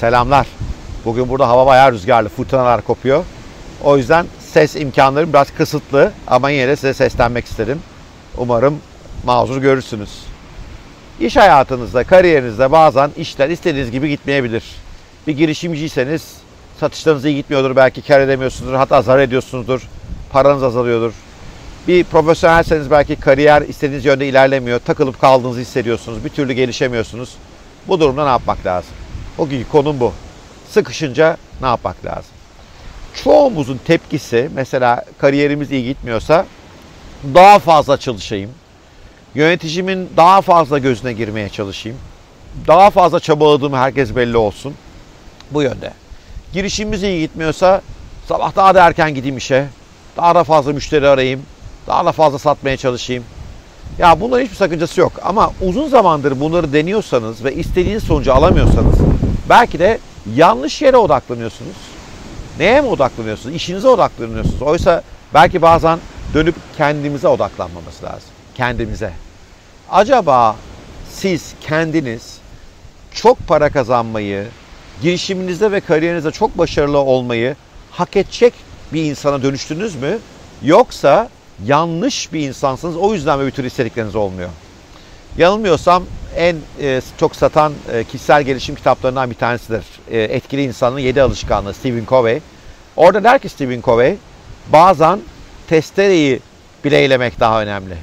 Selamlar. Bugün burada hava bayağı rüzgarlı, fırtınalar kopuyor. O yüzden ses imkanlarım biraz kısıtlı ama yine de size seslenmek istedim. Umarım mazur görürsünüz. İş hayatınızda, kariyerinizde bazen işler istediğiniz gibi gitmeyebilir. Bir girişimciyseniz satışlarınız iyi gitmiyordur, belki kar edemiyorsunuzdur, hatta zarar ediyorsunuzdur, paranız azalıyordur. Bir profesyonelseniz belki kariyer istediğiniz yönde ilerlemiyor, takılıp kaldığınızı hissediyorsunuz, bir türlü gelişemiyorsunuz. Bu durumda ne yapmak lazım? Bugünkü konum bu. Sıkışınca ne yapmak lazım? Çoğumuzun tepkisi mesela kariyerimiz iyi gitmiyorsa daha fazla çalışayım. Yöneticimin daha fazla gözüne girmeye çalışayım. Daha fazla çabaladığım herkes belli olsun. Bu yönde. Girişimimiz iyi gitmiyorsa sabah daha da erken gideyim işe. Daha da fazla müşteri arayayım. Daha da fazla satmaya çalışayım. Ya bunların hiçbir sakıncası yok. Ama uzun zamandır bunları deniyorsanız ve istediğiniz sonucu alamıyorsanız belki de yanlış yere odaklanıyorsunuz. Neye mi odaklanıyorsunuz? İşinize odaklanıyorsunuz. Oysa belki bazen dönüp kendimize odaklanmamız lazım. Kendimize. Acaba siz kendiniz çok para kazanmayı, girişiminizde ve kariyerinizde çok başarılı olmayı hak edecek bir insana dönüştünüz mü? Yoksa yanlış bir insansınız o yüzden bir türlü istedikleriniz olmuyor? Yanılmıyorsam en e, çok satan e, kişisel gelişim kitaplarından bir tanesidir. E, Etkili İnsanın 7 Alışkanlığı Stephen Covey. Orada der ki Stephen Covey, bazen testereyi bileylemek daha önemli.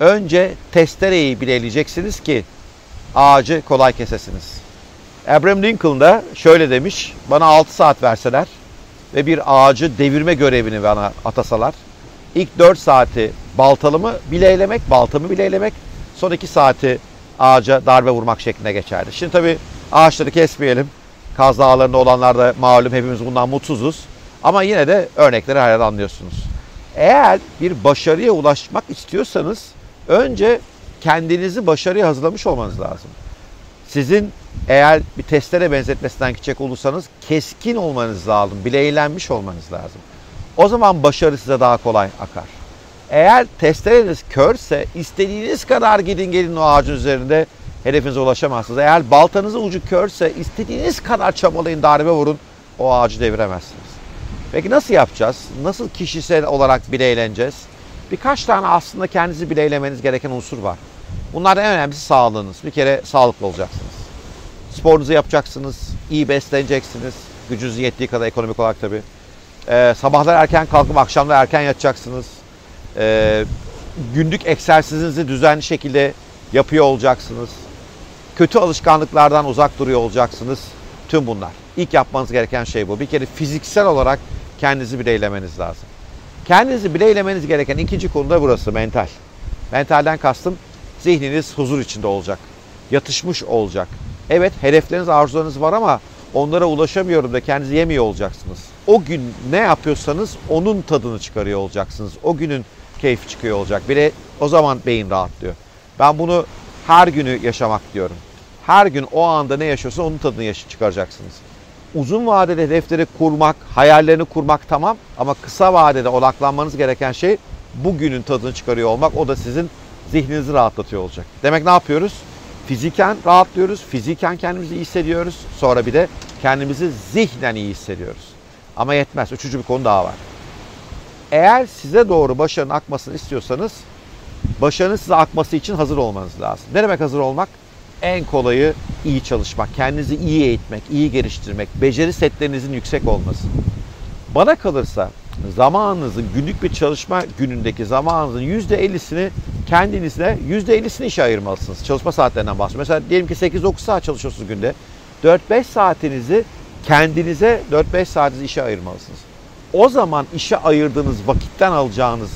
Önce testereyi bileyleyeceksiniz ki ağacı kolay kesesiniz. Abraham Lincoln da şöyle demiş, bana 6 saat verseler ve bir ağacı devirme görevini bana atasalar, ilk 4 saati baltalımı bileylemek, baltamı bileylemek, son 2 saati ağaca darbe vurmak şeklinde geçerdi. Şimdi tabii ağaçları kesmeyelim. Kaz Dağları'nda olanlar da malum hepimiz bundan mutsuzuz. Ama yine de örnekleri hala anlıyorsunuz. Eğer bir başarıya ulaşmak istiyorsanız önce kendinizi başarıya hazırlamış olmanız lazım. Sizin eğer bir testere benzetmesinden gidecek olursanız keskin olmanız lazım, bileylenmiş olmanız lazım. O zaman başarı size daha kolay akar. Eğer testereniz körse istediğiniz kadar gidin gelin o ağacın üzerinde hedefinize ulaşamazsınız. Eğer baltanızın ucu körse istediğiniz kadar çabalayın darbe vurun o ağacı deviremezsiniz. Peki nasıl yapacağız? Nasıl kişisel olarak bileyleneceğiz? Birkaç tane aslında kendinizi bileylemeniz gereken unsur var. Bunlardan en önemlisi sağlığınız. Bir kere sağlıklı olacaksınız. Sporunuzu yapacaksınız, iyi besleneceksiniz. Gücünüz yettiği kadar ekonomik olarak tabii. Ee, sabahlar erken kalkıp akşamlar erken yatacaksınız. Ee, günlük egzersizinizi düzenli şekilde yapıyor olacaksınız. Kötü alışkanlıklardan uzak duruyor olacaksınız. Tüm bunlar. İlk yapmanız gereken şey bu. Bir kere fiziksel olarak kendinizi bileylemeniz lazım. Kendinizi bileylemeniz gereken ikinci konu da burası mental. Mentalden kastım zihniniz huzur içinde olacak. Yatışmış olacak. Evet hedefleriniz, arzularınız var ama onlara ulaşamıyorum da kendinizi yemiyor olacaksınız. O gün ne yapıyorsanız onun tadını çıkarıyor olacaksınız. O günün keyfi çıkıyor olacak. Bir de o zaman beyin rahatlıyor. Ben bunu her günü yaşamak diyorum. Her gün o anda ne yaşıyorsa onun tadını yaş- çıkaracaksınız. Uzun vadede hedefleri kurmak, hayallerini kurmak tamam ama kısa vadede odaklanmanız gereken şey bugünün tadını çıkarıyor olmak. O da sizin zihninizi rahatlatıyor olacak. Demek ne yapıyoruz? Fiziken rahatlıyoruz, fiziken kendimizi iyi hissediyoruz. Sonra bir de kendimizi zihnen iyi hissediyoruz. Ama yetmez. Üçüncü bir konu daha var. Eğer size doğru başarının akmasını istiyorsanız başarının size akması için hazır olmanız lazım. Ne demek hazır olmak? En kolayı iyi çalışmak, kendinizi iyi eğitmek, iyi geliştirmek, beceri setlerinizin yüksek olması. Bana kalırsa zamanınızın günlük bir çalışma günündeki zamanınızın %50'sini kendinize, %50'sini işe ayırmalısınız. Çalışma saatlerinden bahsediyorum. Mesela diyelim ki 8-9 saat çalışıyorsunuz günde. 4-5 saatinizi kendinize 4-5 saatinizi işe ayırmalısınız. O zaman işe ayırdığınız vakitten alacağınız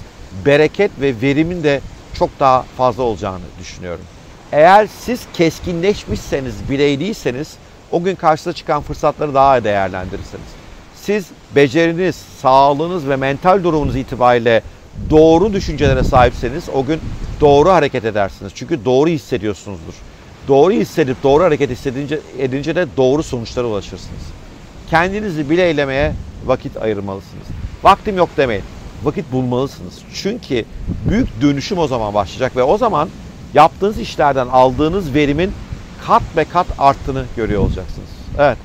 bereket ve verimin de çok daha fazla olacağını düşünüyorum. Eğer siz keskinleşmişseniz, bireyliyseniz o gün karşınıza çıkan fırsatları daha değerlendirirsiniz. Siz beceriniz, sağlığınız ve mental durumunuz itibariyle doğru düşüncelere sahipseniz o gün doğru hareket edersiniz. Çünkü doğru hissediyorsunuzdur. Doğru hissedip doğru hareket hissedince, edince de doğru sonuçlara ulaşırsınız. Kendinizi bile eylemeye vakit ayırmalısınız. Vaktim yok demeyin. Vakit bulmalısınız. Çünkü büyük dönüşüm o zaman başlayacak ve o zaman yaptığınız işlerden aldığınız verimin kat be kat arttığını görüyor olacaksınız. Evet.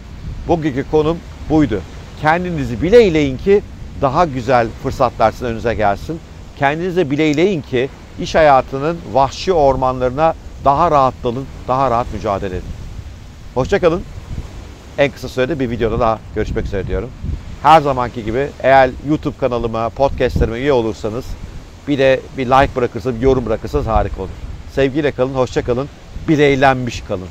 Bugünkü konum buydu. Kendinizi bileyleyin ki daha güzel fırsatlar sizin önünüze gelsin. Kendinizi bileyleyin ki iş hayatının vahşi ormanlarına daha rahat dalın, daha rahat mücadele edin. Hoşçakalın. En kısa sürede bir videoda daha görüşmek üzere diyorum. Her zamanki gibi eğer YouTube kanalıma, podcastlerime üye olursanız bir de bir like bırakırsanız, bir yorum bırakırsanız harika olur. Sevgiyle kalın, hoşça kalın. Bileylenmiş kalın.